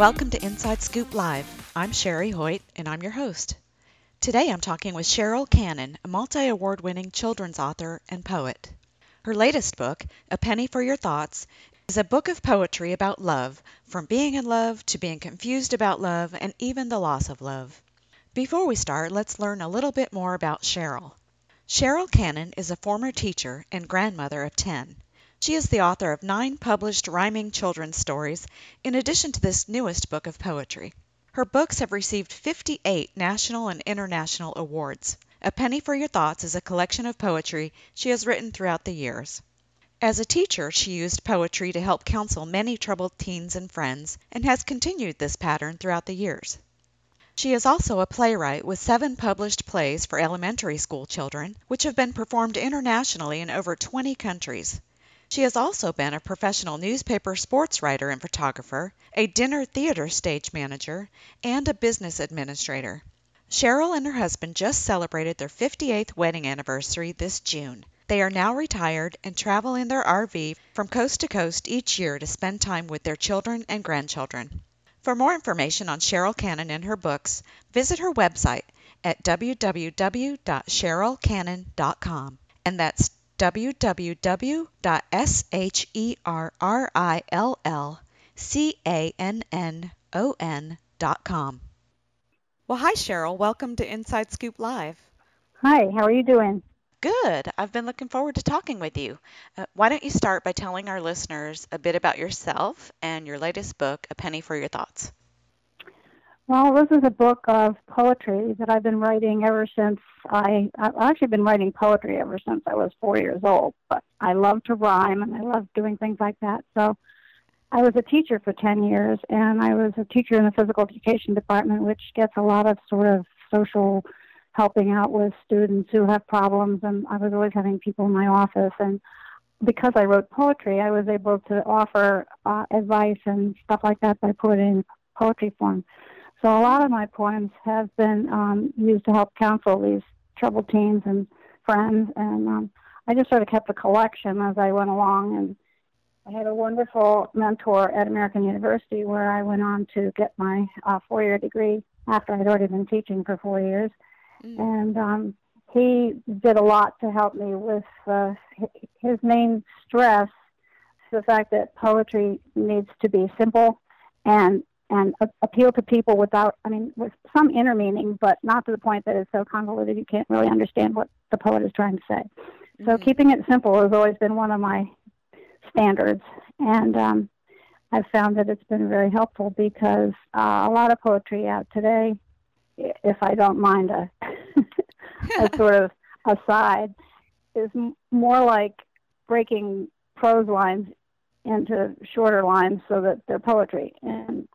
Welcome to Inside Scoop Live. I'm Sherry Hoyt, and I'm your host. Today I'm talking with Sherrill Cannon, a multi award winning children's author and poet. Her latest book, A Penny for Your Thoughts, is a book of poetry about love, from being in love to being confused about love and even the loss of love. Before we start, let's learn a little bit more about Sherrill. Sherrill Cannon is a former teacher and grandmother of 10. She is the author of nine published rhyming children's stories, in addition to this newest book of poetry. Her books have received 58 national and international awards. A Penny for Your Thoughts is a collection of poetry she has written throughout the years. As a teacher, she used poetry to help counsel many troubled teens and friends, and has continued this pattern throughout the years. She is also a playwright with seven published plays for elementary school children, which have been performed internationally in over 20 countries. She has also been a professional newspaper sports writer and photographer, a dinner theater stage manager, and a business administrator. Sherrill and her husband just celebrated their 58th wedding anniversary this June. They are now retired and travel in their RV from coast to coast each year to spend time with their children and grandchildren. For more information on Sherrill Cannon and her books, visit her website at www.sherrillcannon.com. And that's www.sherrillcannon.com. Well, hi, Sherrill. Welcome to Inside Scoop Live. Hi, how are you doing? Good. I've been looking forward to talking with you. Uh, why don't you start by telling our listeners a bit about yourself and your latest book, A Penny for Your Thoughts? Well, this is a book of poetry that I've been writing ever since I, I've actually been writing poetry ever since I was four years old. But I love to rhyme and I love doing things like that. So I was a teacher for 10 years and I was a teacher in the physical education department, which gets a lot of sort of social helping out with students who have problems. And I was always having people in my office. And because I wrote poetry, I was able to offer uh, advice and stuff like that by putting in poetry form. So a lot of my poems have been um, used to help counsel these troubled teens and friends, and um, I just sort of kept a collection as I went along. And I had a wonderful mentor at American University where I went on to get my uh, four-year degree after I'd already been teaching for four years, mm. and um, he did a lot to help me with uh, his main stress the fact that poetry needs to be simple and and a- appeal to people without, I mean, with some inner meaning, but not to the point that it's so convoluted you can't really understand what the poet is trying to say. Mm-hmm. So keeping it simple has always been one of my standards, and um, I've found that it's been very helpful because uh, a lot of poetry out today, if I don't mind a, a sort of aside, is m- more like breaking prose lines into shorter lines so that they're poetry. And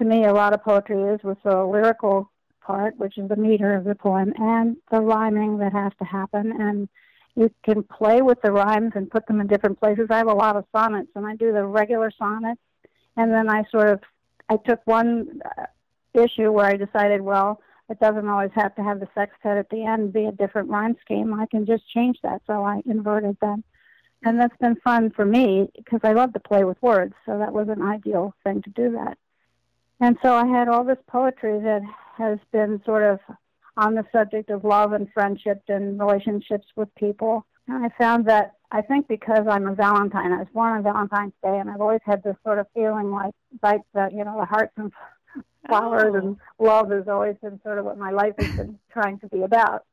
to me, a lot of poetry is with the lyrical part, which is the meter of the poem, and the rhyming that has to happen. And you can play with the rhymes and put them in different places. I have a lot of sonnets, and I do the regular sonnets, and then I sort of I took one uh, issue where I decided, well, it doesn't always have to have the sextet at the end be a different rhyme scheme. I can just change that, so I inverted them. And that's been fun for me because I love to play with words, so that was an ideal thing to do that. And so I had all this poetry that has been sort of on the subject of love and friendship and relationships with people. And I found that I think because I'm a Valentine, I was born on Valentine's Day, and I've always had this sort of feeling like, like the, you know, the hearts and flowers oh. and love has always been sort of what my life has been trying to be about.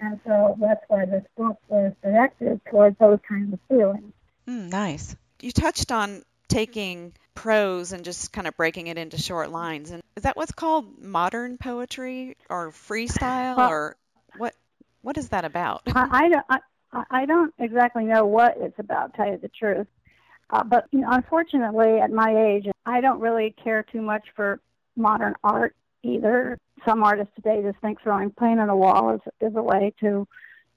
And so that's why this book was directed towards those kinds of feelings. Mm, nice. You touched on taking prose and just kind of breaking it into short lines. And is that what's called modern poetry or freestyle well, or what? What is that about? I, I don't. I, I don't exactly know what it's about. Tell you the truth, uh, but you know, unfortunately, at my age, I don't really care too much for modern art either. Some artists today just think throwing paint on a wall is is a way to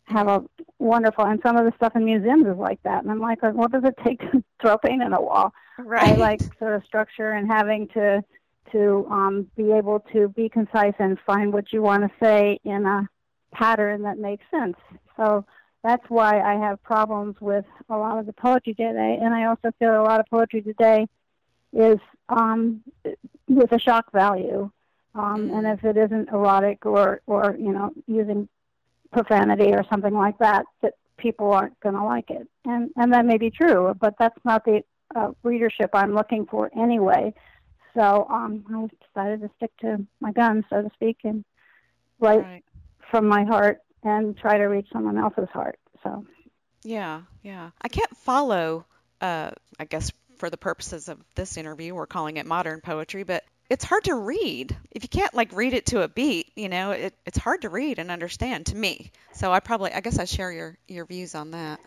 have a wonderful. And some of the stuff in museums is like that. And i'm like what does it take to throw paint in a wall? Right. i like sort of structure and having to to um, be able to be concise and find what you want to say in a pattern that makes sense. So that's why i have problems with a lot of the poetry today. And i also feel a lot of poetry today is um, with a shock value. Um, mm. And if it isn't erotic or, or you know, using profanity or something like that, that people aren't going to like it. And and that may be true, but that's not the uh, readership I'm looking for anyway. So um, I decided to stick to my guns, so to speak, and write right. from my heart and try to reach someone else's heart. So. Yeah, yeah. I can't follow. Uh, I guess for the purposes of this interview, we're calling it modern poetry, but it's hard to read. If you can't like read it to a beat you know it, it's hard to read and understand to me. So i probably i guess i share your your views on that.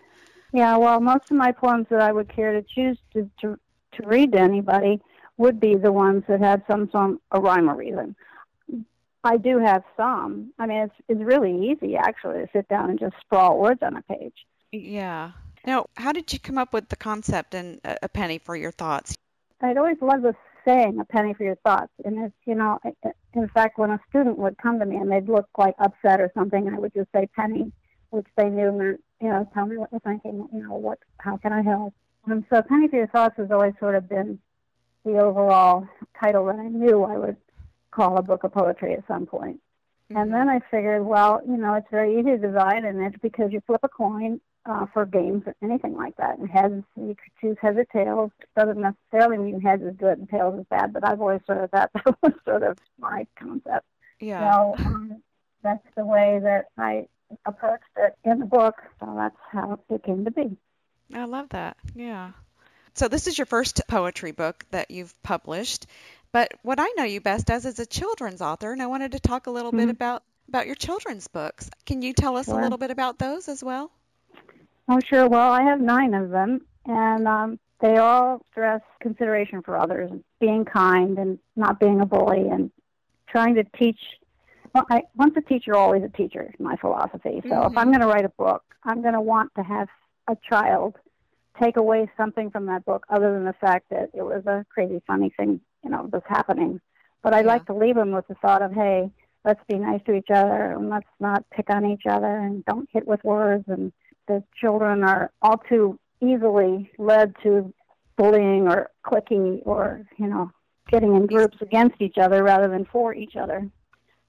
Yeah well most of my poems that i would care to choose to to, to read to anybody would be the ones that had some some a rhyme or reason. I do have some. I mean it's it's really easy actually to sit down and just sprawl words on a page. Yeah. Now how did you come up with the concept and a penny for your thoughts? I'd always loved the saying a penny for your thoughts. And it's, you know, in fact, when a student would come to me and they'd look like upset or something, I would just say penny, which they knew meant, you know, tell me what you're thinking, you know, what, how can I help? And so penny for your thoughts has always sort of been the overall title that I knew I would call a book of poetry at some point. Mm-hmm. And then I figured, well, you know, it's very easy to divide, and it's because you flip a coin uh, for games or anything like that. And heads, you could choose heads or tails. It doesn't necessarily mean heads is good and tails is bad, but I've always sort of that, that was sort of my concept. Yeah. So um, that's the way that I approached it in the book. So that's how it came to be. I love that. Yeah. So this is your first poetry book that you've published, but what I know you best as is a children's author, and I wanted to talk a little mm-hmm. bit about about your children's books. Can you tell us sure. a little bit about those as well? Oh, sure. Well, I have nine of them, and um, they all stress consideration for others, being kind, and not being a bully, and trying to teach. Well, I, once a teacher, always a teacher. Is my philosophy. So mm-hmm. if I'm going to write a book, I'm going to want to have a child take away something from that book, other than the fact that it was a crazy, funny thing, you know, was happening. But I'd yeah. like to leave them with the thought of, hey, let's be nice to each other, and let's not pick on each other, and don't hit with words, and the children are all too easily led to bullying or cliquing or you know getting in groups against each other rather than for each other.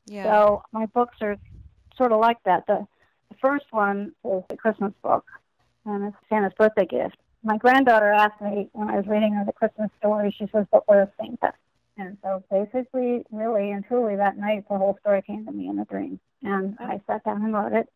Yeah. So my books are sort of like that. The, the first one is a Christmas book, and it's Santa's birthday gift. My granddaughter asked me when I was reading her the Christmas story. She says, "But where's Santa?" And so basically, really and truly, that night the whole story came to me in a dream, and I sat down and wrote it.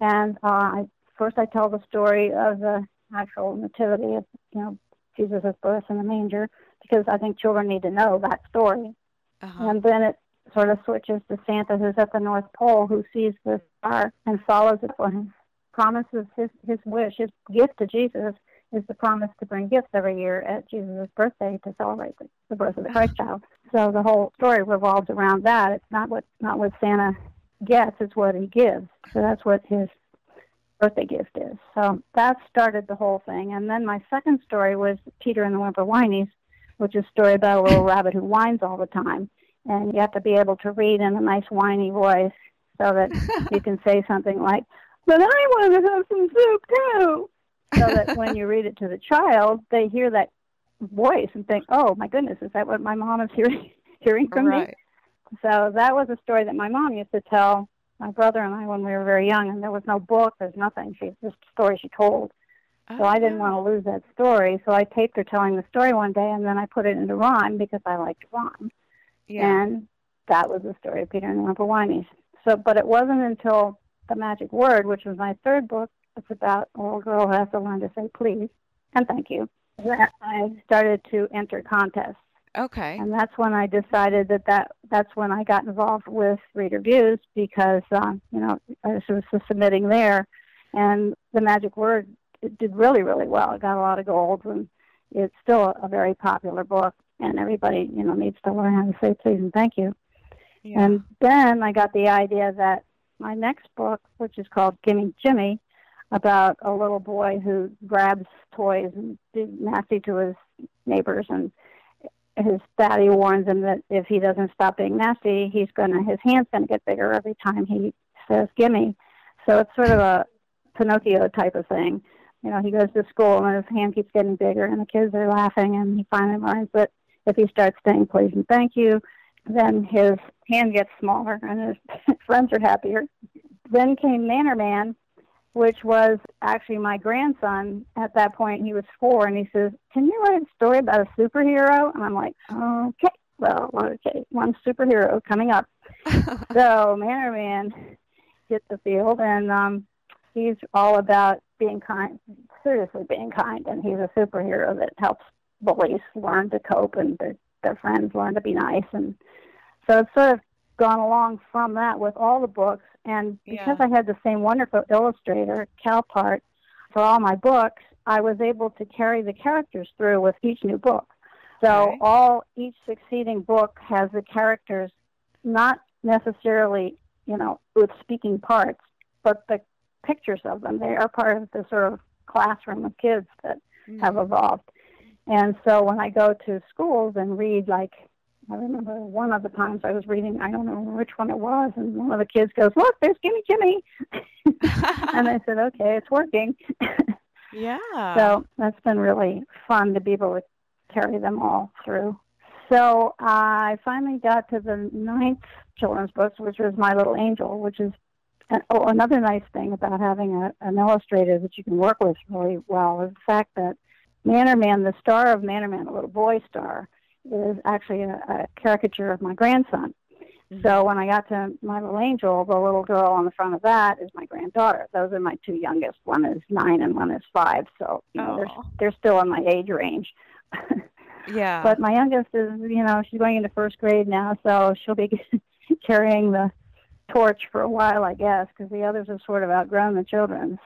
And uh, I first I tell the story of the actual nativity of you know Jesus' birth in the manger because I think children need to know that story. Uh-huh. And then it sort of switches to Santa who's at the North Pole who sees the star and follows it for him. Promises his his wish, his gift to Jesus is the promise to bring gifts every year at Jesus' birthday to celebrate the, the birth of the Christ child. So the whole story revolves around that. It's not what not what Santa gets, it's what he gives. So that's what his birthday gift is. So that started the whole thing. And then my second story was Peter and the Whimper Whineys, which is a story about a little rabbit who whines all the time. And you have to be able to read in a nice whiny voice so that you can say something like, but I want to have some soup too. So that when you read it to the child, they hear that voice and think, oh my goodness, is that what my mom is hearing, hearing from right. me? So that was a story that my mom used to tell my brother and I when we were very young, and there was no book, there's nothing. She just a story she told. Oh, so I didn't want to lose that story. So I taped her telling the story one day, and then I put it into rhyme because I liked rhyme. Yeah. And that was the story of Peter and the Whineys. So, but it wasn't until the Magic Word, which was my third book, it's about a little girl who has to learn to say please and thank you, that I started to enter contests. Okay. And that's when I decided that, that that's when I got involved with Reader Views because, um, you know, I was submitting there. And the magic word it did really, really well. It got a lot of golds, and it's still a, a very popular book. And everybody, you know, needs to learn how to say please and thank you. Yeah. And then I got the idea that my next book, which is called Gimme Jimmy, about a little boy who grabs toys and is nasty to his neighbors and his daddy warns him that if he doesn't stop being nasty, he's gonna his hand's gonna get bigger every time he says "gimme." So it's sort of a Pinocchio type of thing. You know, he goes to school and his hand keeps getting bigger, and the kids are laughing, and he finally learns that if he starts saying please and thank you, then his hand gets smaller and his friends are happier. Then came Manner Man, which was actually my grandson at that point. He was four, and he says, "Can you write a story about a superhero?" And I'm like, "Okay, well, okay, one superhero coming up." so Manner Man hit the field, and um, he's all about being kind, seriously being kind, and he's a superhero that helps bullies learn to cope and their their friends learn to be nice, and so it's sort of gone along from that with all the books. And because yeah. I had the same wonderful illustrator, Cal Kalpart, for all my books, I was able to carry the characters through with each new book. So okay. all each succeeding book has the characters not necessarily, you know, with speaking parts, but the pictures of them. They are part of the sort of classroom of kids that mm-hmm. have evolved. And so when I go to schools and read like I remember one of the times I was reading, I don't know which one it was, and one of the kids goes, Look, there's Gimme Jimmy. and I said, Okay, it's working. yeah. So that's been really fun to be able to carry them all through. So uh, I finally got to the ninth children's book, which was My Little Angel, which is uh, oh, another nice thing about having a, an illustrator that you can work with really well is the fact that Manner Man, the star of Manner Man, a little boy star, is actually a, a caricature of my grandson. Mm-hmm. So when I got to My Little Angel, the little girl on the front of that is my granddaughter. Those are my two youngest. One is nine and one is five. So you know, they're they're still in my age range. yeah. But my youngest is, you know, she's going into first grade now, so she'll be carrying the torch for a while, I guess, because the others have sort of outgrown the children's.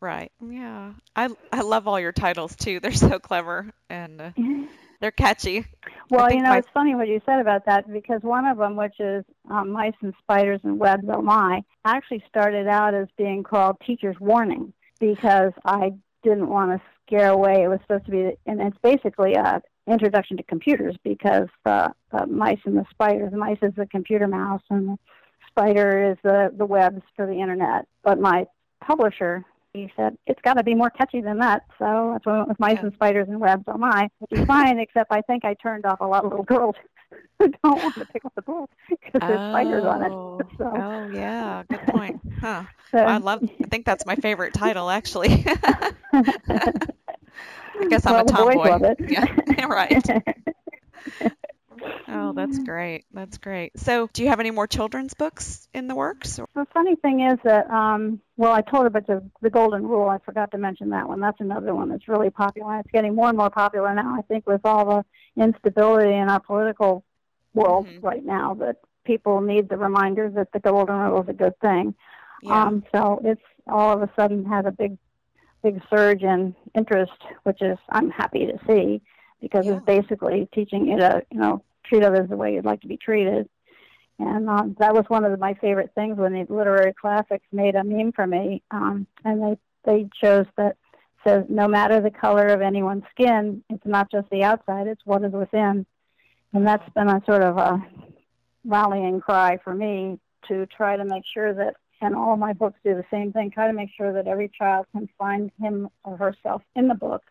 Right. Yeah. I I love all your titles too. They're so clever and uh, they're catchy. Well, you know, my... it's funny what you said about that because one of them, which is um, Mice and Spiders and Webs Oh My, actually started out as being called Teacher's Warning because I didn't want to scare away. It was supposed to be, and it's basically a introduction to computers because uh, the mice and the spiders. The mice is the computer mouse, and the spider is the the webs for the internet. But my publisher he said, it's got to be more catchy than that. So that's why I went with Mice yeah. and Spiders and Webs. Oh my, which is fine, except I think I turned off a lot of little girls who don't want to pick up the book because there's oh. spiders on it. Oh. So. Oh yeah, good point. Huh. So, well, I love. I think that's my favorite title actually. I guess I'm well, a tomboy. The boys love it. Yeah, right. Oh, that's great. That's great. So, do you have any more children's books in the works? The funny thing is that, um, well, I told about the the Golden Rule. I forgot to mention that one. That's another one that's really popular. It's getting more and more popular now. I think with all the instability in our political world mm-hmm. right now, that people need the reminder that the Golden Rule is a good thing. Yeah. Um, so it's all of a sudden had a big, big surge in interest, which is I'm happy to see because yeah. it's basically teaching you to, you know, treat others the way you'd like to be treated. And um, that was one of my favorite things when the literary classics made a meme for me. Um, and they, they chose that says, no matter the color of anyone's skin, it's not just the outside, it's what is within. And that's been a sort of a rallying cry for me to try to make sure that, and all of my books do the same thing, try to make sure that every child can find him or herself in the book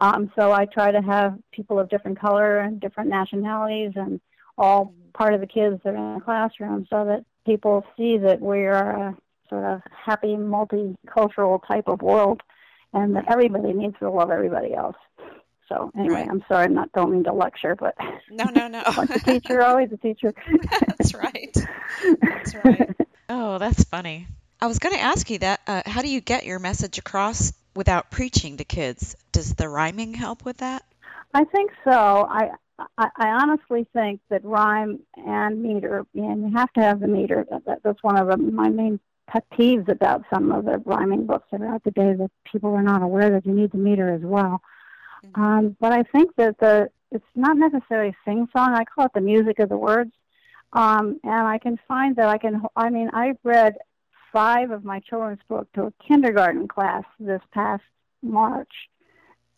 um, so I try to have people of different color and different nationalities and all part of the kids that are in the classroom so that people see that we are a sort of happy multicultural type of world and that everybody needs to love everybody else. So anyway, right. I'm sorry, I'm not don't mean to lecture, but no, no, no. like a teacher, always a teacher. that's right. That's right. Oh, that's funny. I was going to ask you that. Uh, how do you get your message across without preaching to kids. Does the rhyming help with that? I think so. I I, I honestly think that rhyme and meter, and you have to have the meter. That, that's one of the, my main pet peeves about some of the rhyming books about the day that people are not aware that you need the meter as well. Mm-hmm. Um, but I think that the it's not necessarily sing song. I call it the music of the words. Um, and I can find that I can. I mean, I've read five of my children's book to a kindergarten class this past March,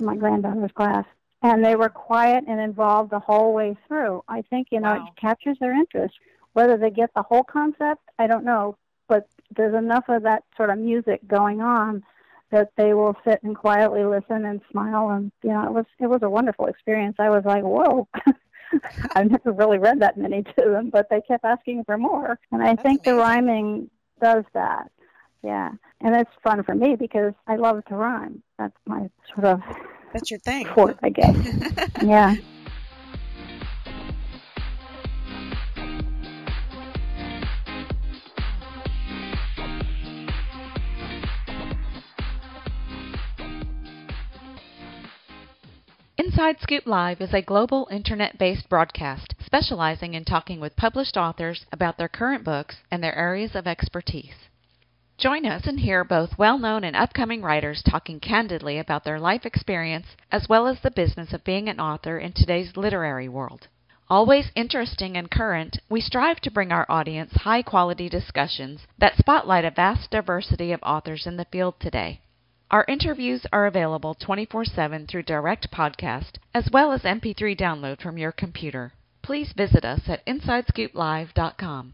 my granddaughter's class, and they were quiet and involved the whole way through. I think you know wow. it captures their interest. Whether they get the whole concept, I don't know, but there's enough of that sort of music going on that they will sit and quietly listen and smile and you know it was it was a wonderful experience i was like whoa i've never really read that many to them but they kept asking for more and i That's think the rhyming does that. Yeah. And it's fun for me because i love to rhyme. That's my sort of That's your thing. sport i guess. Yeah. Inside Scoop Live is a global internet based broadcast specializing in talking with published authors about their current books and their areas of expertise. Join us and hear both well known and upcoming writers talking candidly about their life experience as well as the business of being an author in today's literary world. Always interesting and current, we strive to bring our audience high quality discussions that spotlight a vast diversity of authors in the field today. Our interviews are available 24 7 through direct podcast as well as MP3 download from your computer. Please visit us at InsideScoopLive.com.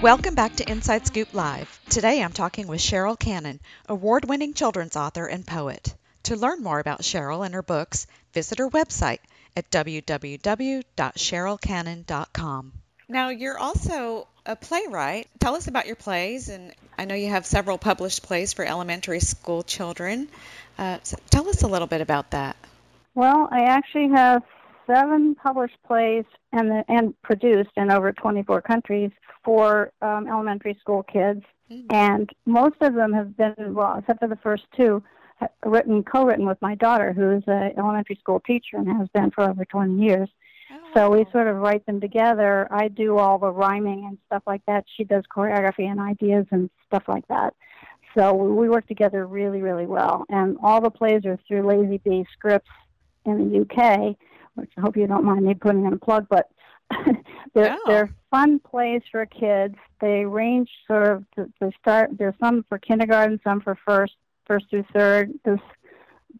Welcome back to Inside Scoop Live. Today I'm talking with Sherrill Cannon, award winning children's author and poet. To learn more about Sherrill and her books, visit her website at www.sherrillcannon.com. Now, you're also a playwright. Tell us about your plays, and I know you have several published plays for elementary school children. Uh, so tell us a little bit about that. Well, I actually have seven published plays and the, and produced in over 24 countries for um, elementary school kids, Mm. and most of them have been well, except for the first two, written co-written with my daughter, who is an elementary school teacher and has been for over 20 years. So we Oh. sort of write them together. I do all the rhyming and stuff like that. She does choreography and ideas and stuff like that. So we work together really, really well. And all the plays are through Lazy Bee Scripts in the UK, which I hope you don't mind me putting in a plug, but they're, No. they're fun plays for kids. They range sort of to start. There's some for kindergarten, some for first, first through third. This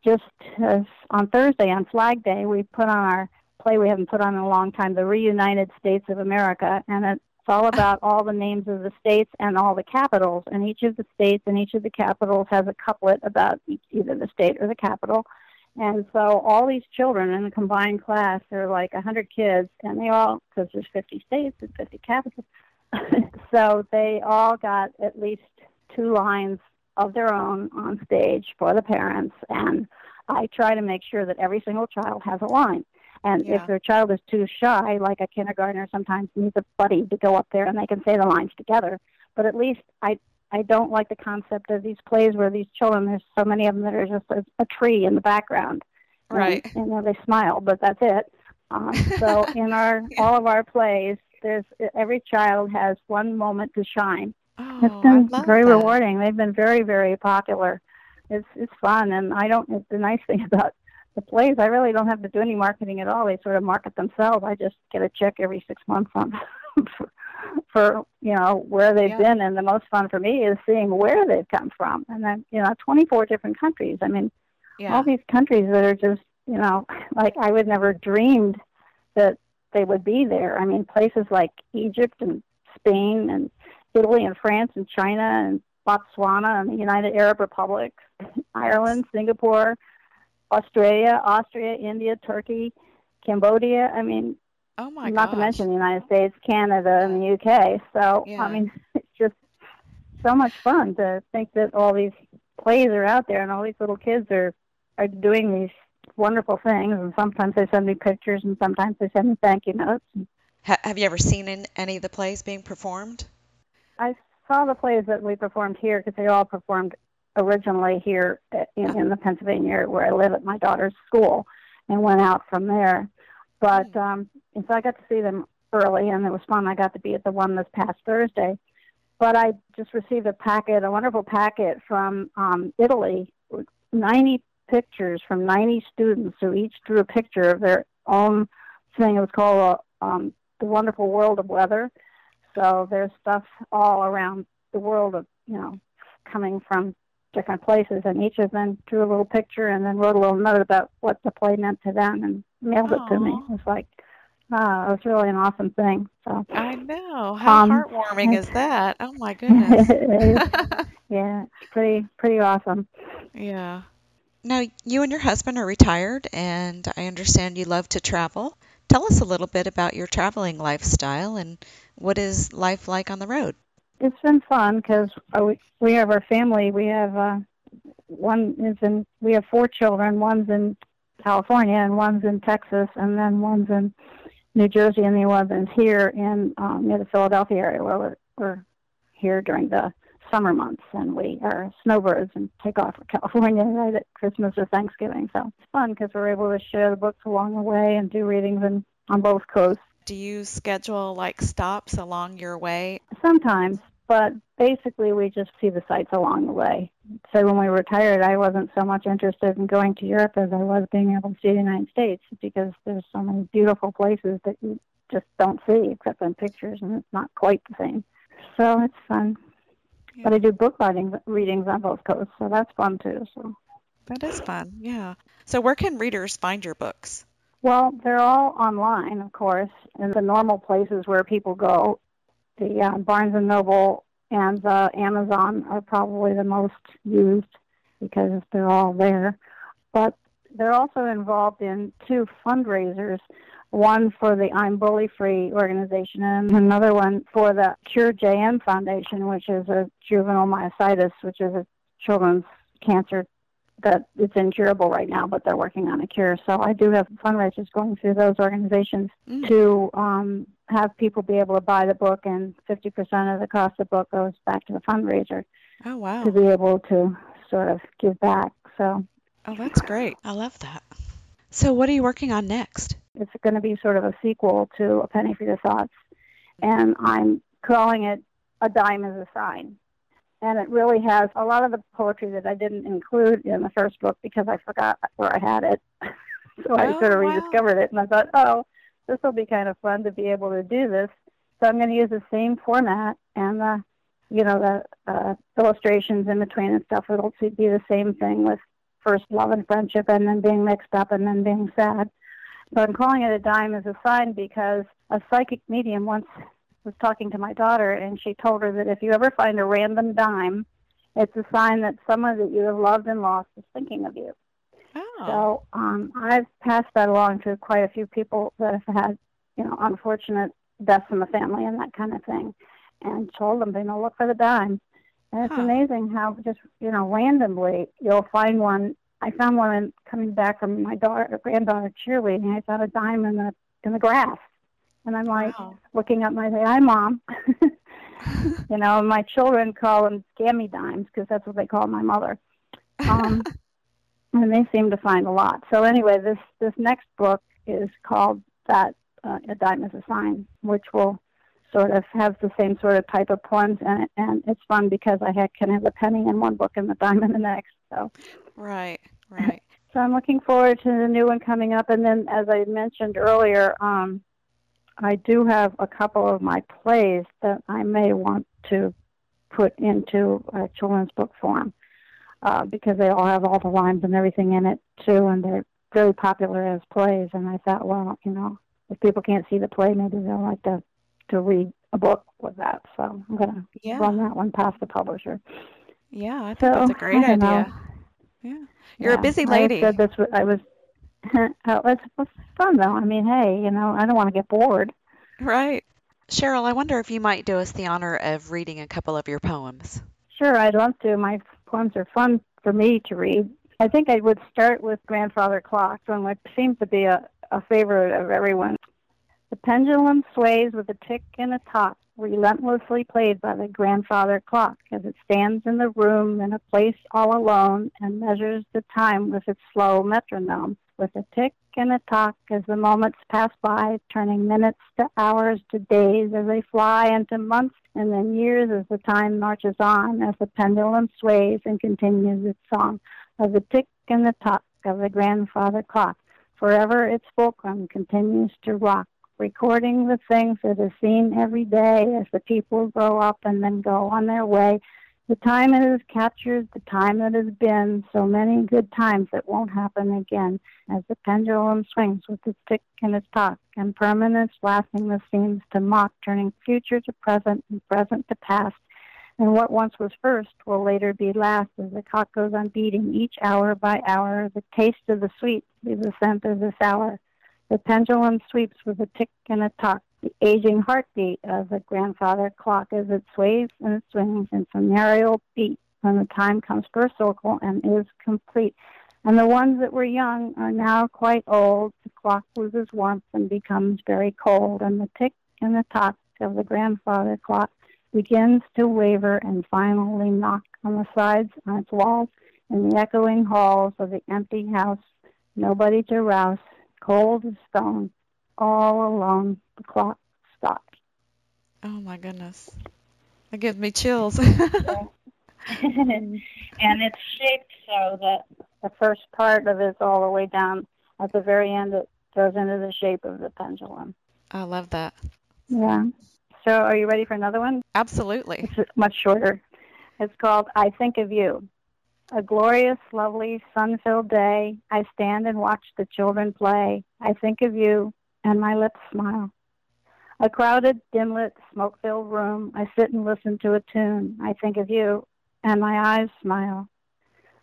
just as on Thursday on Flag Day, we put on our play we haven't put on in a long time, the Reunited States of America, and it's all about all the names of the states and all the capitals. And each of the states and each of the capitals has a couplet about each, either the state or the capital. And so all these children in the combined class, there are like 100 kids, and they all, because there's 50 states and 50 capitals, so they all got at least two lines of their own on stage for the parents. And I try to make sure that every single child has a line. And Yeah. if their child is too shy, like a kindergartner sometimes needs a buddy to go up there and they can say the lines together. But at least I I don't like the concept of these plays where these children there's so many of them that are just a, a tree in the background. And, Right. You know, they smile, but that's it. Um, so in our all of our plays, there's every child has one moment to shine. Oh, It's been very that. rewarding. They've been very, very popular. It's it's fun, and I don't. The nice thing about the plays. I really don't have to do any marketing at all. They sort of market themselves. I just get a check every six months on for, for you know where they've Yeah. been, and the most fun for me is seeing where they've come from. And then you know, 24 different countries. I mean, Yeah. all these countries that are just you know like I would never dreamed that they would be there. I mean, places like Egypt and Spain and Italy and France and China and Botswana and the United Arab Republic, Ireland, Singapore, Australia, Austria, India, Turkey, Cambodia. I mean, oh my not to mention the United States, Canada, and the UK. So, Yeah. I mean, it's just so much fun to think that all these plays are out there and all these little kids are are doing these wonderful things. And sometimes they send me pictures, and sometimes they send me thank you notes. Ha- have you ever seen in, any of the plays being performed? I saw the plays that we performed here because they all performed originally here in, in the Pennsylvania area where I live at my daughter's school, and went out from there. But um, and so I got to see them early, and it was fun. I got to be at the one this past Thursday. But I just received a packet, a wonderful packet from um, Italy, with 90 pictures from 90 students who each drew a picture of their own thing. It was called uh, um, The Wonderful World of Weather. So there's stuff all around the world of, you know, coming from different places, and each of them drew a little picture and then wrote a little note about what the play meant to them and mailed Aww. it to me. It was like, wow, it was really an awesome thing. So I know how Um, heartwarming is that? Oh my goodness. yeah, it's pretty pretty awesome. yeah. Now you and your husband are retired, and I understand you love to travel. Tell us a little bit about your traveling lifestyle and what is life like on the road. It's been fun because we, we have our family. We have uh, one is in. We have four children. One's in California, and one's in Texas, and then one's in New Jersey, and the other one's here in um, near the Philadelphia area where we're, we're here during the summer months, and we are snowbirds and take off for California right at Christmas or Thanksgiving. So it's fun because we're able to share the books along the way and do readings in, on both coasts. Do you schedule like stops along your way? Sometimes, but basically we just see the sights along the way. So when we retired, I wasn't so much interested in going to Europe as I was being able to see the United States because there's so many beautiful places that you just don't see except in pictures, and it's not quite the same. So it's fun. Yeah. But I do book writing readings on both coasts, so that's fun too. So That is fun. Yeah. So where can readers find your books? well, they're all online, of course, in the normal places where people go. The uh, Barnes and Noble and the Amazon are probably the most used because they're all there. But they're also involved in two fundraisers one for the I'm Bully Free organization and another one for the Cure JM Foundation, which is a juvenile myositis, which is a children's cancer that it's incurable right now, but they're working on a cure. So I do have fundraisers going through those organizations Mm. to um, have people be able to buy the book, and 50% of the cost of the book goes back to the fundraiser Oh wow. to be able to sort of give back. So Oh, that's great. I love that. So what are you working on next? it's going to be sort of a sequel to A Penny for Your Thoughts, and I'm calling it A Dime is a Sign. And it really has a lot of the poetry that I didn't include in the first book because I forgot where I had it. so I Oh, sort of wow. rediscovered it, and I thought, oh, this will be kind of fun to be able to do this. So I'm going to use the same format and the, you know, the uh, illustrations in between and stuff. It'll be the same thing with first love and friendship, and then being mixed up, and then being sad. So I'm calling it a dime as a sign because a psychic medium once was talking to my daughter, and she told her that if you ever find a random dime, it's a sign that someone that you have loved and lost is thinking of you. So um, I've passed that along to quite a few people that have had, you know, unfortunate deaths in the family and that kind of thing, and told them, you know, look for the dime. And it's Huh. amazing how just, you know, randomly you'll find one. I found one in, coming back from my daughter, granddaughter cheerleading. I found a dime in the in the grass, and I'm like Wow. looking up. and I say, "Hi, mom." you know, my children call them scammy dimes because that's what they call my mother. Um, and they seem to find a lot. So anyway, this this next book is called that uh, a dime is a sign, which will sort of have the same sort of type of poems in it, and it's fun because I can have a penny in one book and the dime in the next. So right. Right. so I'm looking forward to the new one coming up. And then, as I mentioned earlier, um, I do have a couple of my plays that I may want to put into a children's book form uh, because they all have all the rhymes and everything in it too, and they're very popular as plays. And I thought, well, you know, if people can't see the play, maybe they'll like to to read a book with that. So I'm going to Yeah. run that one past the publisher. Yeah, I think So that's a great I don't know. idea. Yeah. You're a Yeah, busy I lady. said this. was- I was. oh, it's, it's fun though. I mean, hey, you know, I don't want to get bored. Right. Sherrill, I wonder if you might do us the honor of reading a couple of your poems. Sure, I'd love to. My poems are fun for me to read. I think I would start with Grandfather Clock, one which seems to be a, a favorite of everyone. The pendulum sways with a tick and a tock, relentlessly played by the grandfather clock as it stands in the room in a place all alone and measures the time with its slow metronome. With a tick and a tock as the moments pass by, turning minutes to hours to days as they fly into months and then years as the time marches on, as the pendulum sways and continues its song of the tick and the tock of the grandfather clock. Forever its fulcrum continues to rock, recording the things that are seen every day as the people grow up and then go on their way. The time it has captured, the time that has been, so many good times that won't happen again, as the pendulum swings with its tick and its tock, and permanence lasting the seems to mock, turning future to present and present to past, and what once was first will later be last as the clock goes on beating each hour by hour. The taste of the sweet is the scent of the sour. The pendulum sweeps with a tick and a tock, the aging heartbeat of the grandfather clock as it sways and swings in funereal beat when the time comes for a circle and is complete. And the ones that were young are now quite old. The clock loses warmth and becomes very cold, and the tick and the tock of the grandfather clock begins to waver and finally knock on the sides, on its walls, in the echoing halls of the empty house. Nobody to rouse, cold as stone, all along The clock stopped. Oh my goodness. That gives me chills. and it's shaped so that the first part of it's all the way down. At the very end, it goes into the shape of the pendulum. I love that. Yeah. So, are you ready for another one? Absolutely. It's much shorter. It's called I Think of You. A glorious, lovely, sun filled day. I stand and watch the children play. I think of you, and my lips smile. A crowded, dim lit, smoke filled room. I sit and listen to a tune. I think of you, and my eyes smile.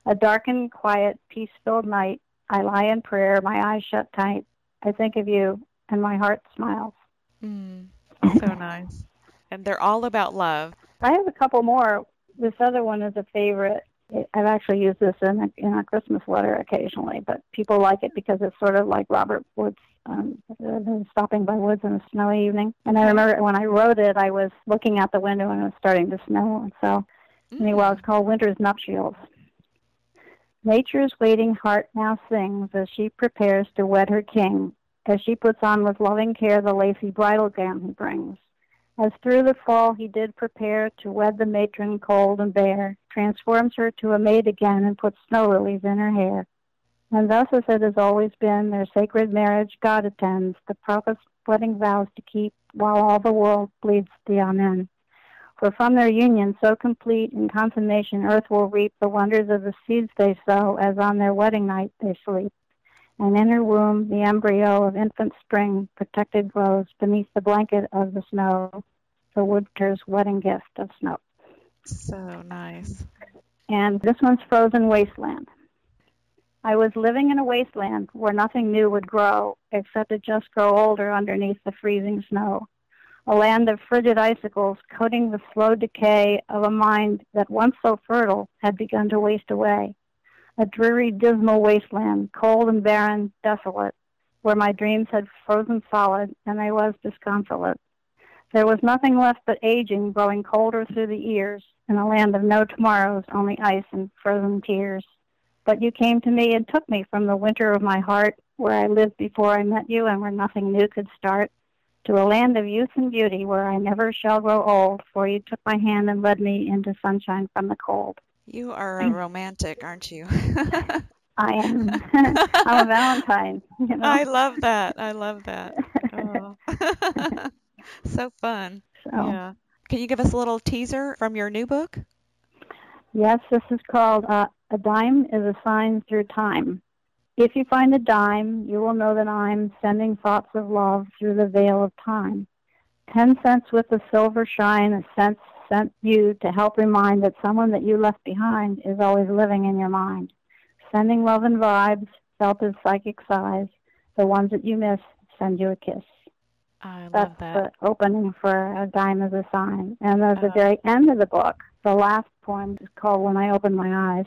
A darkened, quiet, peace filled night. I lie in prayer, my eyes shut tight. I think of you, and my heart smiles. Mm. So nice. And they're all about love. I have a couple more. This other one is a favorite. I've actually used this in a, in a Christmas letter occasionally, but people like it because it's sort of like Robert Woods um, stopping by woods on a snowy evening. And I remember when I wrote it, I was looking out the window and it was starting to snow. And so, mm. anyway, it's called Winter's Nuptials. Nature's waiting heart now sings as she prepares to wed her king as she puts on with loving care the lacy bridal gown he brings. As through the fall he did prepare to wed the matron cold and bare, transforms her to a maid again and puts snow lilies in her hair. And thus, as it has always been, their sacred marriage God attends, the prophet's wedding vows to keep, while all the world bleeds the Amen. For from their union so complete in consummation, earth will reap the wonders of the seeds they sow, as on their wedding night they sleep and in her womb the embryo of infant spring protected grows beneath the blanket of the snow, the winter's wedding gift of snow. So nice. And this one's Frozen Wasteland. I was living in a wasteland where nothing new would grow except to just grow older underneath the freezing snow. A land of frigid icicles coating the slow decay of a mind that once so fertile had begun to waste away a dreary, dismal wasteland, cold and barren, desolate, where my dreams had frozen solid and I was disconsolate. There was nothing left but aging, growing colder through the years, in a land of no tomorrows, only ice and frozen tears. But you came to me and took me from the winter of my heart, where I lived before I met you and where nothing new could start, to a land of youth and beauty where I never shall grow old, for you took my hand and led me into sunshine from the cold. You are a romantic, aren't you? I am. I'm a Valentine. You know? I love that. I love that. Oh. so fun. So. Yeah. Can you give us a little teaser from your new book? Yes, this is called uh, A Dime is a Sign Through Time. If you find a dime, you will know that I'm sending thoughts of love through the veil of time. Ten cents with a silver shine, a cent sent you to help remind that someone that you left behind is always living in your mind. Sending love and vibes, felt as psychic sighs. The ones that you miss, send you a kiss. I love That's that. the opening for A Dime as a Sign. And at the very end of the book, the last poem is called When I Open My Eyes.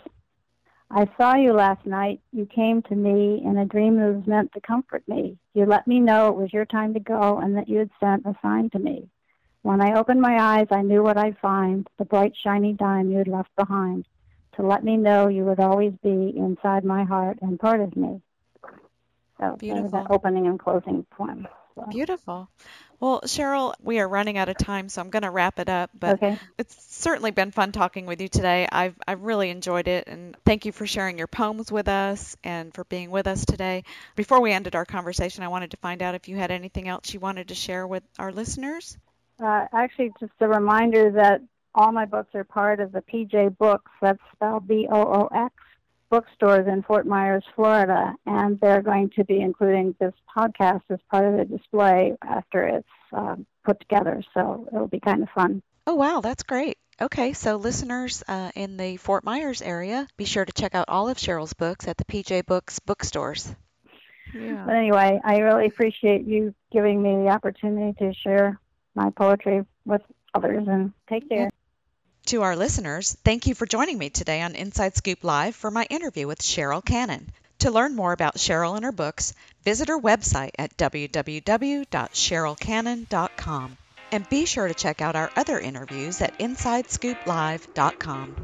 I saw you last night. You came to me in a dream that was meant to comfort me. You let me know it was your time to go and that you had sent a sign to me. When I opened my eyes, I knew what I'd find the bright, shiny dime you had left behind to let me know you would always be inside my heart and part of me. So Beautiful. that opening and closing poem. So. Beautiful. Well, Sherrill, we are running out of time, so I'm going to wrap it up. But okay. it's certainly been fun talking with you today. I've I've really enjoyed it, and thank you for sharing your poems with us and for being with us today. Before we ended our conversation, I wanted to find out if you had anything else you wanted to share with our listeners. Uh, actually, just a reminder that all my books are part of the PJ Boox, that's spelled B O O X, bookstores in Fort Myers, Florida. And they're going to be including this podcast as part of the display after it's uh, put together. So it'll be kind of fun. Oh, wow, that's great. Okay, so listeners uh, in the Fort Myers area, be sure to check out all of Sherrill's books at the PJ Boox bookstores. Yeah. But anyway, I really appreciate you giving me the opportunity to share my poetry with others and take care. To our listeners, thank you for joining me today on Inside Scoop Live for my interview with Sherrill Cannon. To learn more about Sherrill and her books, visit her website at www.sherrillcannon.com. And be sure to check out our other interviews at InsideScoopLive.com.